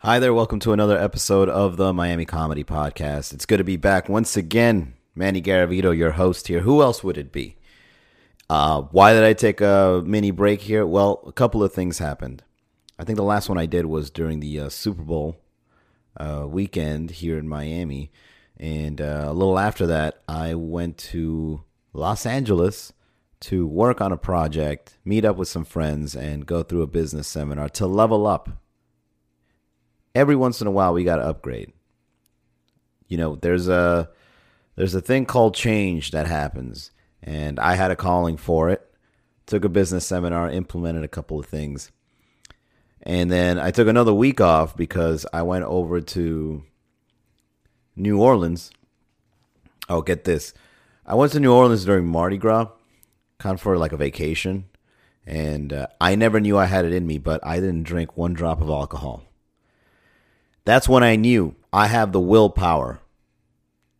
Hi there, welcome to another episode of the Miami Comedy Podcast. It's good to be back once again. Manny Garavito, your host here. Who else would it be? Uh, why did I take a mini break here? Well, a couple of things happened. I think the last one I did was during the uh, Super Bowl uh, weekend here in Miami. And uh, a little after that, I went to Los Angeles to work on a project, meet up with some friends, and go through a business seminar to level up. Every once in a while, we got to upgrade. You know, there's a there's a thing called change that happens, and I had a calling for it. Took a business seminar, implemented a couple of things, and then I took another week off because I went over to New Orleans. Oh, get this. I went to New Orleans during Mardi Gras, kind of for like a vacation. And uh, I never knew I had it in me, but I didn't drink one drop of alcohol. That's when I knew I have the willpower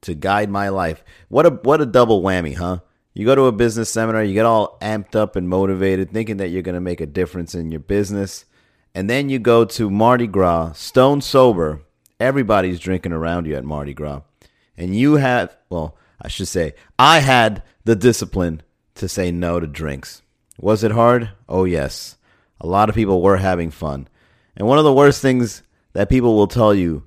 to guide my life. What a what a double whammy, huh? You go to a business seminar, you get all amped up and motivated, thinking that you're going to make a difference in your business, and then you go to Mardi Gras, stone sober. Everybody's drinking around you at Mardi Gras, and you have well, I should say, I had the discipline to say no to drinks. Was it hard? Oh yes. A lot of people were having fun. And one of the worst things that people will tell you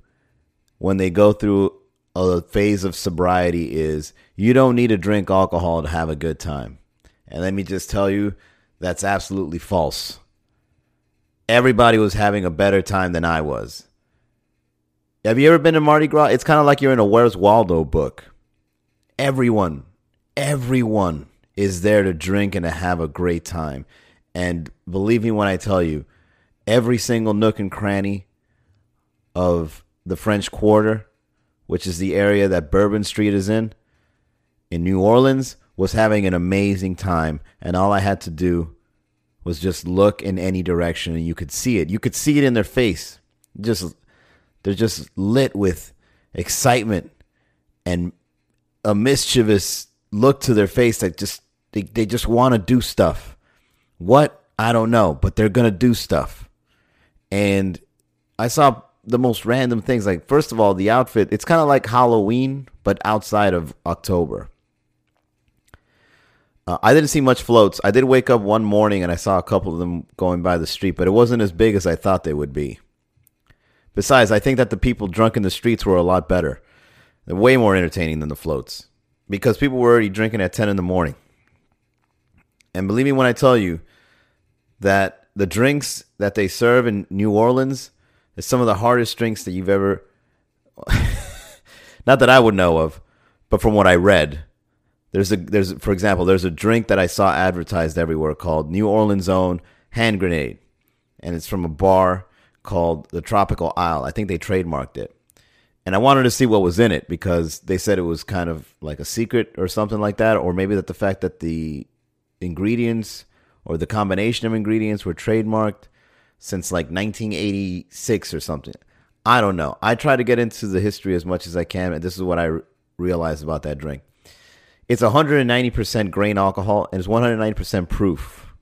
when they go through a phase of sobriety is you don't need to drink alcohol to have a good time. And let me just tell you, that's absolutely false. Everybody was having a better time than I was. Have you ever been to Mardi Gras? It's kind of like you're in a Where's Waldo book. Everyone, everyone is there to drink and to have a great time. And believe me when I tell you, every single nook and cranny of the French Quarter, which is the area that Bourbon Street is in, in New Orleans, was having an amazing time. And all I had to do was just look in any direction and you could see it. You could see it in their face. Just they're just lit with excitement and a mischievous look to their face that just they, they just want to do stuff. What? I don't know, but they're going to do stuff. And I saw the most random things. Like, first of all, the outfit, it's kind of like Halloween, but outside of October. Uh, I didn't see much floats. I did wake up one morning and I saw a couple of them going by the street, but it wasn't as big as I thought they would be. Besides, I think that the people drunk in the streets were a lot better. They're way more entertaining than the floats because people were already drinking at 10 in the morning. And believe me when I tell you that the drinks that they serve in New Orleans is some of the hardest drinks that you've ever not that I would know of, but from what I read. There's a there's for example, there's a drink that I saw advertised everywhere called New Orleans Own Hand Grenade. And it's from a bar called the Tropical Isle. I think they trademarked it. And I wanted to see what was in it because they said it was kind of like a secret or something like that, or maybe that the fact that the ingredients or the combination of ingredients were trademarked since like 1986 or something. I don't know. I try to get into the history as much as I can, and this is what I realized about that drink. It's 190% grain alcohol and it's 190% proof.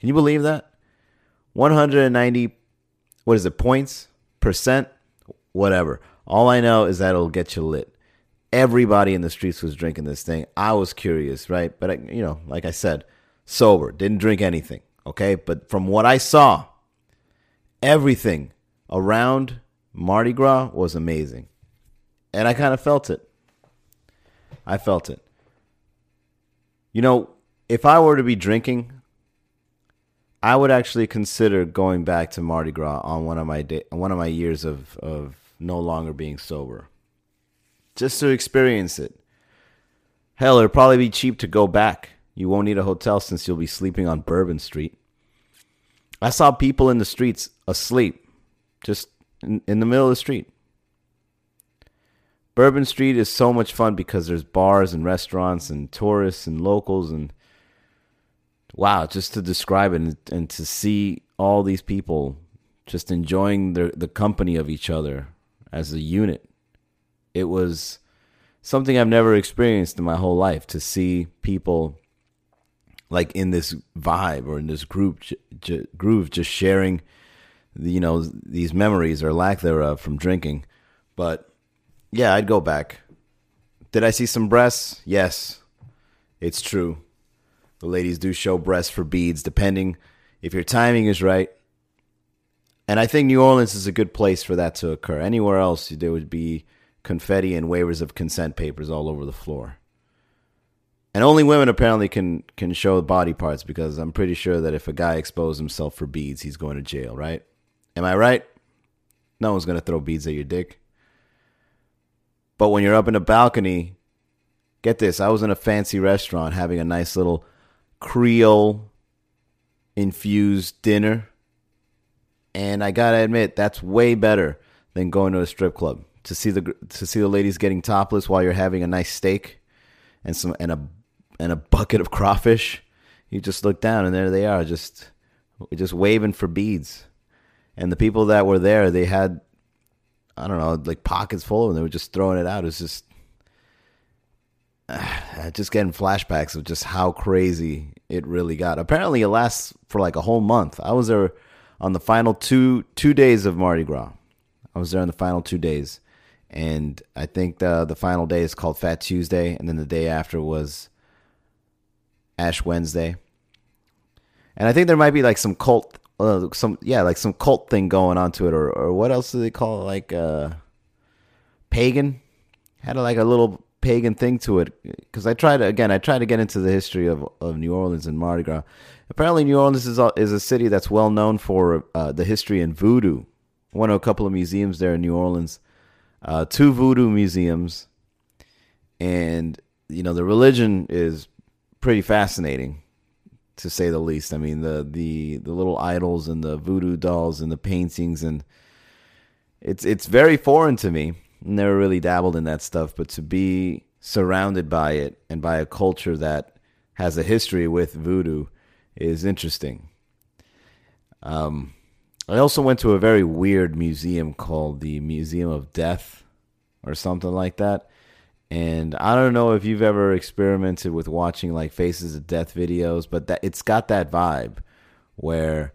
Can you believe that? 190, what is it, points, percent, whatever. All I know is that it'll get you lit everybody in the streets was drinking this thing. I was curious, right? But I, you know, like I said, sober, didn't drink anything. Okay, but from what I saw, everything around Mardi Gras was amazing, and I kind of felt it. I felt it. You know, if I were to be drinking, I would actually consider going back to Mardi Gras on one of my day, one of my years of of no longer being sober just to experience it. Hell, it'll probably be cheap to go back. You won't need a hotel since you'll be sleeping on Bourbon Street. I saw people in the streets asleep, just in, in the middle of the street. Bourbon Street is so much fun because there's bars and restaurants and tourists and locals and wow, just to describe it and, and to see all these people just enjoying the the company of each other as a unit it was something I've never experienced in my whole life to see people like in this vibe or in this group j- j- groove just sharing you know these memories or lack thereof from drinking. But yeah, I'd go back. Did I see some breasts? Yes, it's true. The ladies do show breasts for beads, depending if your timing is right. And I think New Orleans is a good place for that to occur. Anywhere else, there would be confetti and waivers of consent papers all over the floor. And only women apparently can can show body parts because I'm pretty sure that if a guy exposed himself for beads, he's going to jail, right? Am I right? No one's going to throw beads at your dick. But when you're up in a balcony, get this, I was in a fancy restaurant having a nice little Creole infused dinner. And I got to admit, that's way better than going to a strip club to see the to see the ladies getting topless while you're having a nice steak and some and a and a bucket of crawfish. You just look down and there they are, just just waving for beads. And the people that were there, they had I don't know, like pockets full of them. They were just throwing it out. It was just uh, just getting flashbacks of just how crazy it really got. Apparently, it lasts for like a whole month. I was there on the final two two days of Mardi Gras. I was there on the final two days, and I think the the final day is called Fat Tuesday, and then the day after was Ash Wednesday. And I think there might be like some cult, uh, some yeah, like some cult thing going on to it, or or what else do they call it? Like uh, pagan had a, like a little pagan thing to it. Because I tried again, I tried to get into the history of of New Orleans and Mardi Gras. Apparently, New Orleans is a, is a city that's well known for uh, the history in voodoo. I went to a couple of museums there in New Orleans uh, two voodoo museums, and you know the religion is pretty fascinating, to say the least. I mean the the the little idols and the voodoo dolls and the paintings and it's it's very foreign to me. Never really dabbled in that stuff, but to be surrounded by it and by a culture that has a history with voodoo is interesting. Um, I also went to a very weird museum called the Museum of Death or something like that. And I don't know if you've ever experimented with watching like Faces of Death videos, but that it's got that vibe where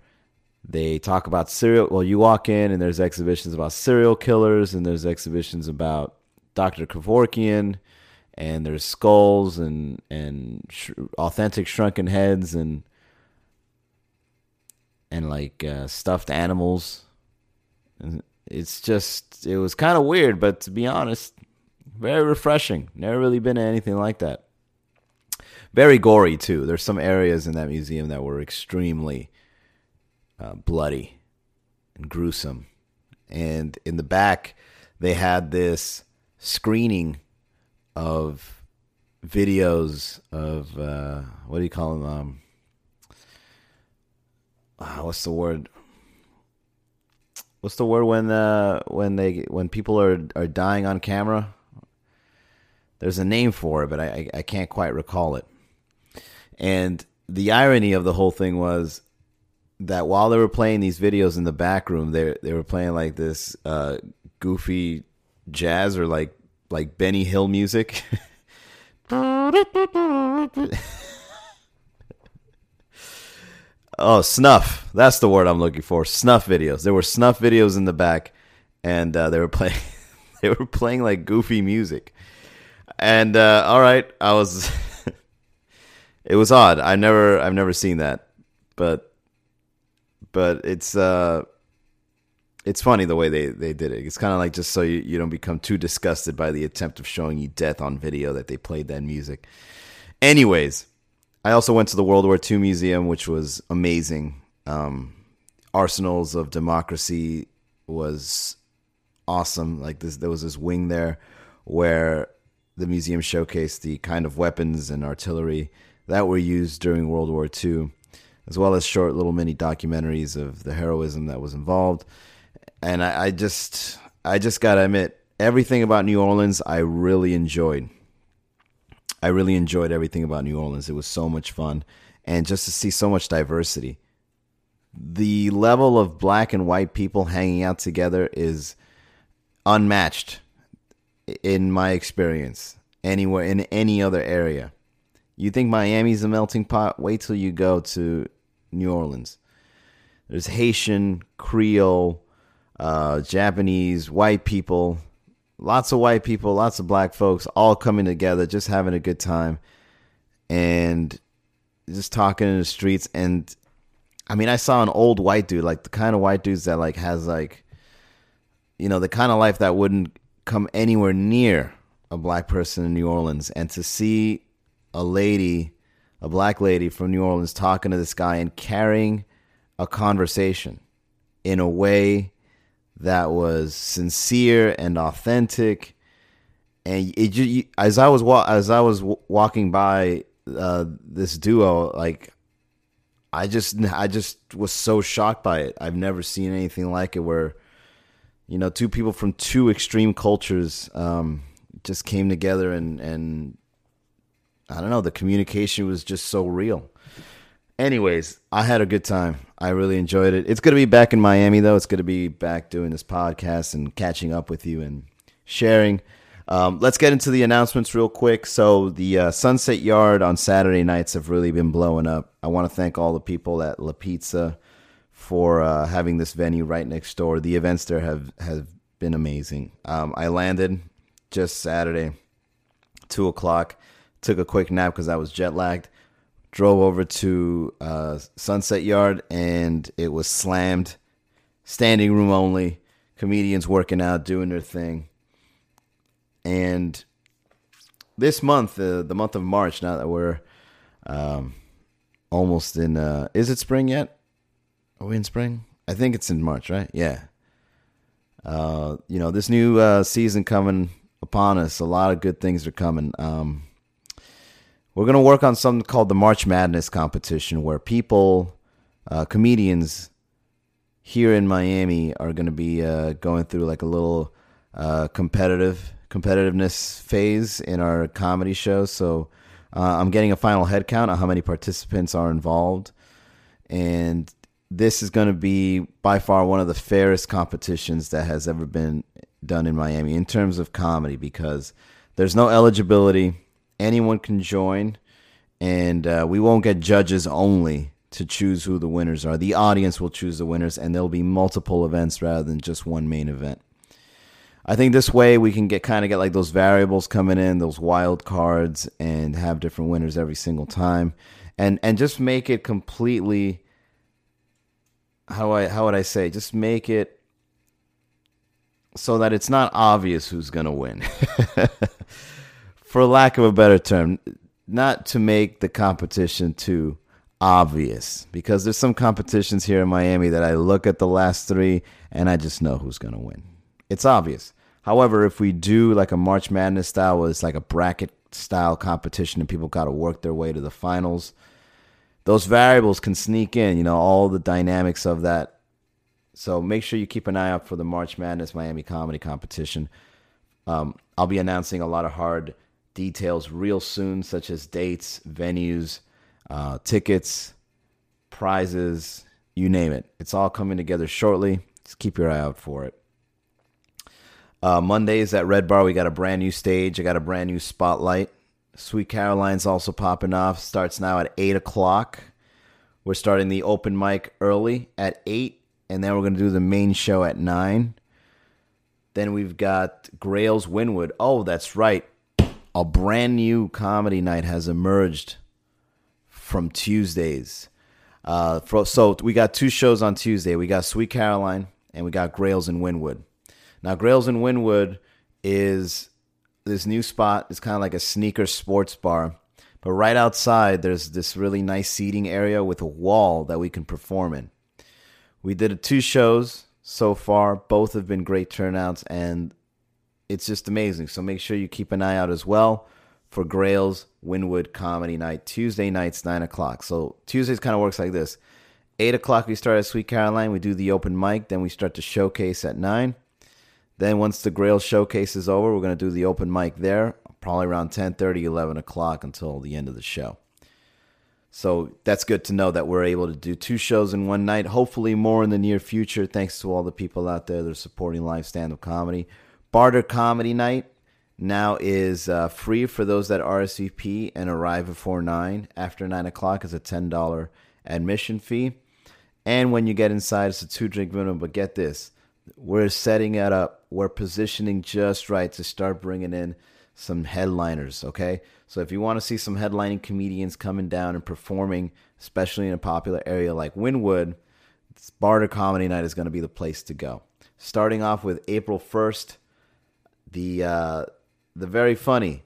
they talk about serial well you walk in and there's exhibitions about serial killers and there's exhibitions about Dr. Kevorkian and there's skulls and and sh- authentic shrunken heads and and like uh, stuffed animals. And it's just it was kind of weird, but to be honest, very refreshing. Never really been to anything like that. Very gory too. There's some areas in that museum that were extremely uh, bloody and gruesome. And in the back, they had this screening of videos of uh, what do you call them? Um, uh, what's the word? What's the word when uh, when they when people are are dying on camera? There's a name for it, but I, I can't quite recall it. And the irony of the whole thing was that while they were playing these videos in the back room, they they were playing like this uh, goofy jazz or like like Benny Hill music. Oh, snuff. That's the word I'm looking for. Snuff videos. There were snuff videos in the back, and uh, they were playing. they were playing like goofy music, and uh, all right, I was. it was odd. I never, I've never seen that, but, but it's uh, it's funny the way they they did it. It's kind of like just so you, you don't become too disgusted by the attempt of showing you death on video that they played that music. Anyways I also went to the World War II Museum, which was amazing. Um, Arsenals of Democracy was awesome. Like this, there was this wing there where the museum showcased the kind of weapons and artillery that were used during World War II, as well as short little mini documentaries of the heroism that was involved. And I, I just, I just gotta admit, everything about New Orleans I really enjoyed. I really enjoyed everything about New Orleans. It was so much fun. And just to see so much diversity. The level of black and white people hanging out together is unmatched in my experience anywhere in any other area. You think Miami's a melting pot? Wait till you go to New Orleans. There's Haitian, Creole, uh, Japanese, white people, lots of white people, lots of black folks, all coming together, just having a good time, and just talking in the streets. And I mean, I saw an old white dude, like the kind of white dudes that like has like, you know, the kind of life that wouldn't come anywhere near a black person in New Orleans, and to see a lady, a black lady from New Orleans, talking to this guy and carrying a conversation in a way that was sincere and authentic. And it, you, as I was as I was walking by uh, this duo, like I just I just was so shocked by it. I've never seen anything like it, where you know two people from two extreme cultures um, just came together and and I don't know the communication was just so real. Anyways, I had a good time. I really enjoyed it. It's going to be back in Miami, though. It's going to be back doing this podcast and catching up with you and sharing. Um, let's get into the announcements real quick. So, the uh, Sunset Yard on Saturday nights have really been blowing up. I want to thank all the people at La Pizza for uh, having this venue right next door. The events there have, have been amazing. Um, I landed just Saturday, 2 o'clock, took a quick nap because I was jet lagged drove over to uh, Sunset Yard and it was slammed, standing room only, comedians working out, doing their thing. And this month, uh, the month of March, now that we're um, almost in, uh, is it spring yet? Are we in spring? I think it's in March, right? Yeah. Uh, you know, this new uh, season coming upon us, a lot of good things are coming. Um, we're going to work on something called the March Madness competition where people, uh, comedians here in Miami are going to be uh, going through like a little uh, competitive competitiveness phase in our comedy show. So uh, I'm getting a final head count on how many participants are involved. And this is going to be by far one of the fairest competitions that has ever been done in Miami in terms of comedy because there's no eligibility anyone can join, and uh, we won't get judges only to choose who the winners are. The audience will choose the winners, and there'll be multiple events rather than just one main event. I think this way we can get kind of get like those variables coming in, those wild cards, and have different winners every single time, and and just make it completely. How I how would I say? Just make it so that it's not obvious who's gonna win. for lack of a better term, not to make the competition too obvious because there's some competitions here in Miami that I look at the last three and I just know who's going to win. It's obvious. However, if we do like a March Madness style, where it's like a bracket style competition and people got to work their way to the finals, those variables can sneak in, you know, all the dynamics of that. So make sure you keep an eye out for the March Madness Miami Comedy Competition. Um, I'll be announcing a lot of hard details real soon, such as dates, venues, uh, tickets, prizes, you name it. It's all coming together shortly. Just keep your eye out for it. Uh, Mondays at Red Bar, we got a brand new stage. I got a brand new spotlight. Sweet Caroline's also popping off. Starts now at 8 o'clock. We're starting the open mic early at 8, and then we're going to do the main show at 9. Then we've got Grails Wynwood. Oh, that's right a brand new comedy night has emerged from Tuesdays. Uh, for, so we got two shows on Tuesday. We got Sweet Caroline and we got Grails and Wynwood. Now, Grails and Wynwood is this new spot. It's kind of like a sneaker sports bar. But right outside, there's this really nice seating area with a wall that we can perform in. We did two shows so far. Both have been great turnouts, and it's just amazing. So make sure you keep an eye out as well for Grail's Wynwood Comedy Night, Tuesday nights, 9 o'clock. So Tuesdays kind of works like this 8 o'clock, we start at Sweet Caroline. We do the open mic. Then we start to showcase at 9. Then once the Grail showcase is over, we're going to do the open mic there, probably around 10:30, 11 o'clock until the end of the show. So that's good to know that we're able to do two shows in one night, hopefully more in the near future, thanks to all the people out there that are supporting live stand up comedy. Barter Comedy Night now is uh, free for those that RSVP and arrive before 9. After 9 o'clock is a $10 admission fee. And when you get inside, it's a two drink minimum. But get this we're setting it up, we're positioning just right to start bringing in some headliners, okay? So if you want to see some headlining comedians coming down and performing, especially in a popular area like Wynwood, Barter Comedy Night is going to be the place to go. Starting off with April 1st, the uh, the very funny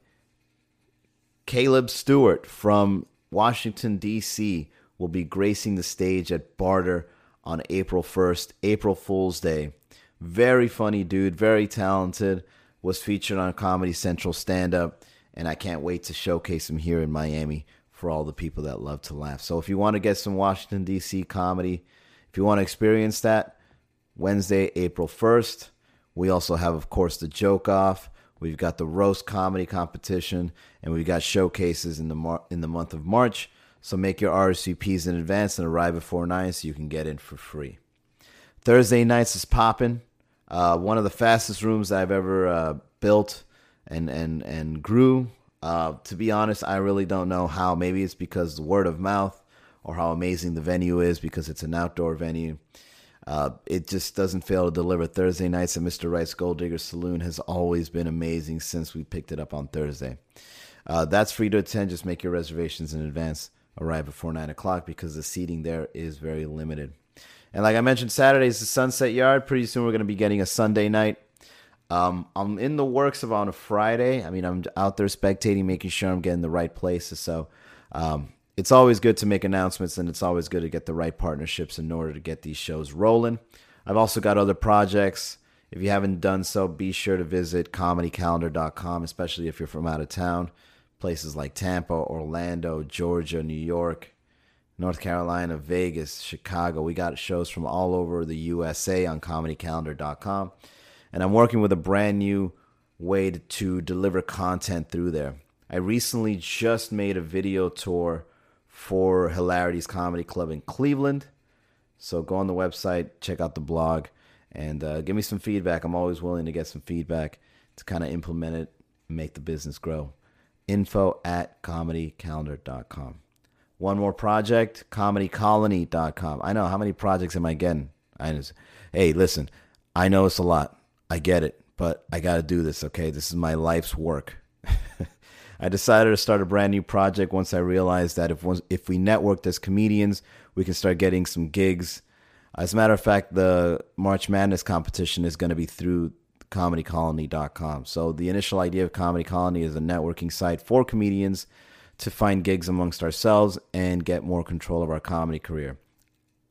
Caleb Stewart from Washington D.C. will be gracing the stage at Barter on April 1st, April Fool's Day. Very funny dude, very talented. Was featured on Comedy Central stand up, and I can't wait to showcase him here in Miami for all the people that love to laugh. So if you want to get some Washington D.C. comedy, if you want to experience that, Wednesday, April 1st. We also have, of course, the joke off. We've got the roast comedy competition, and we've got showcases in the mar- in the month of March. So make your RSVPs in advance and arrive before nine so you can get in for free. Thursday nights is popping. Uh, one of the fastest rooms I've ever uh, built and and and grew. Uh, to be honest, I really don't know how. Maybe it's because the word of mouth, or how amazing the venue is because it's an outdoor venue. Uh, it just doesn't fail to deliver. Thursday nights at Mr. Wright's Gold Digger Saloon has always been amazing since we picked it up on Thursday. Uh, that's free to attend. Just make your reservations in advance. Arrive before 9 o'clock because the seating there is very limited. And like I mentioned, Saturday is the Sunset Yard. Pretty soon we're going to be getting a Sunday night. Um, I'm in the works of on a Friday. I mean, I'm out there spectating, making sure I'm getting the right places. So um, it's always good to make announcements, and it's always good to get the right partnerships in order to get these shows rolling. I've also got other projects. If you haven't done so, be sure to visit comedycalendar.com, especially if you're from out of town. Places like Tampa, Orlando, Georgia, New York, North Carolina, Vegas, Chicago. We got shows from all over the USA on comedycalendar.com. And I'm working with a brand new way to deliver content through there. I recently just made a video tour for Hilarities Comedy Club in Cleveland. So go on the website, check out the blog, and uh, give me some feedback. I'm always willing to get some feedback to kind of implement it, make the business grow. Info at comedycalendar.com. One more project, comedycolony.com. I know how many projects am I getting? I just, hey, listen, I know it's a lot. I get it, but I got to do this, okay? This is my life's work. I decided to start a brand new project once I realized that if if we networked as comedians, we can start getting some gigs. As a matter of fact, the March Madness competition is going to be through comedycolony.com. So the initial idea of Comedy Colony is a networking site for comedians to find gigs amongst ourselves and get more control of our comedy career.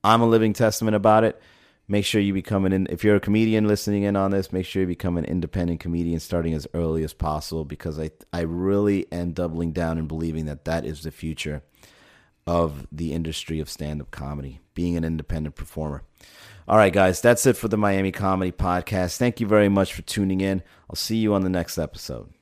I'm a living testament about it. Make sure you become an if you're a comedian listening in on this, make sure you become an independent comedian starting as early as possible because I I really am doubling down and believing that that is the future of the industry of stand-up comedy, being an independent performer. All right, guys, that's it for the Miami Comedy Podcast. Thank you very much for tuning in. I'll see you on the next episode.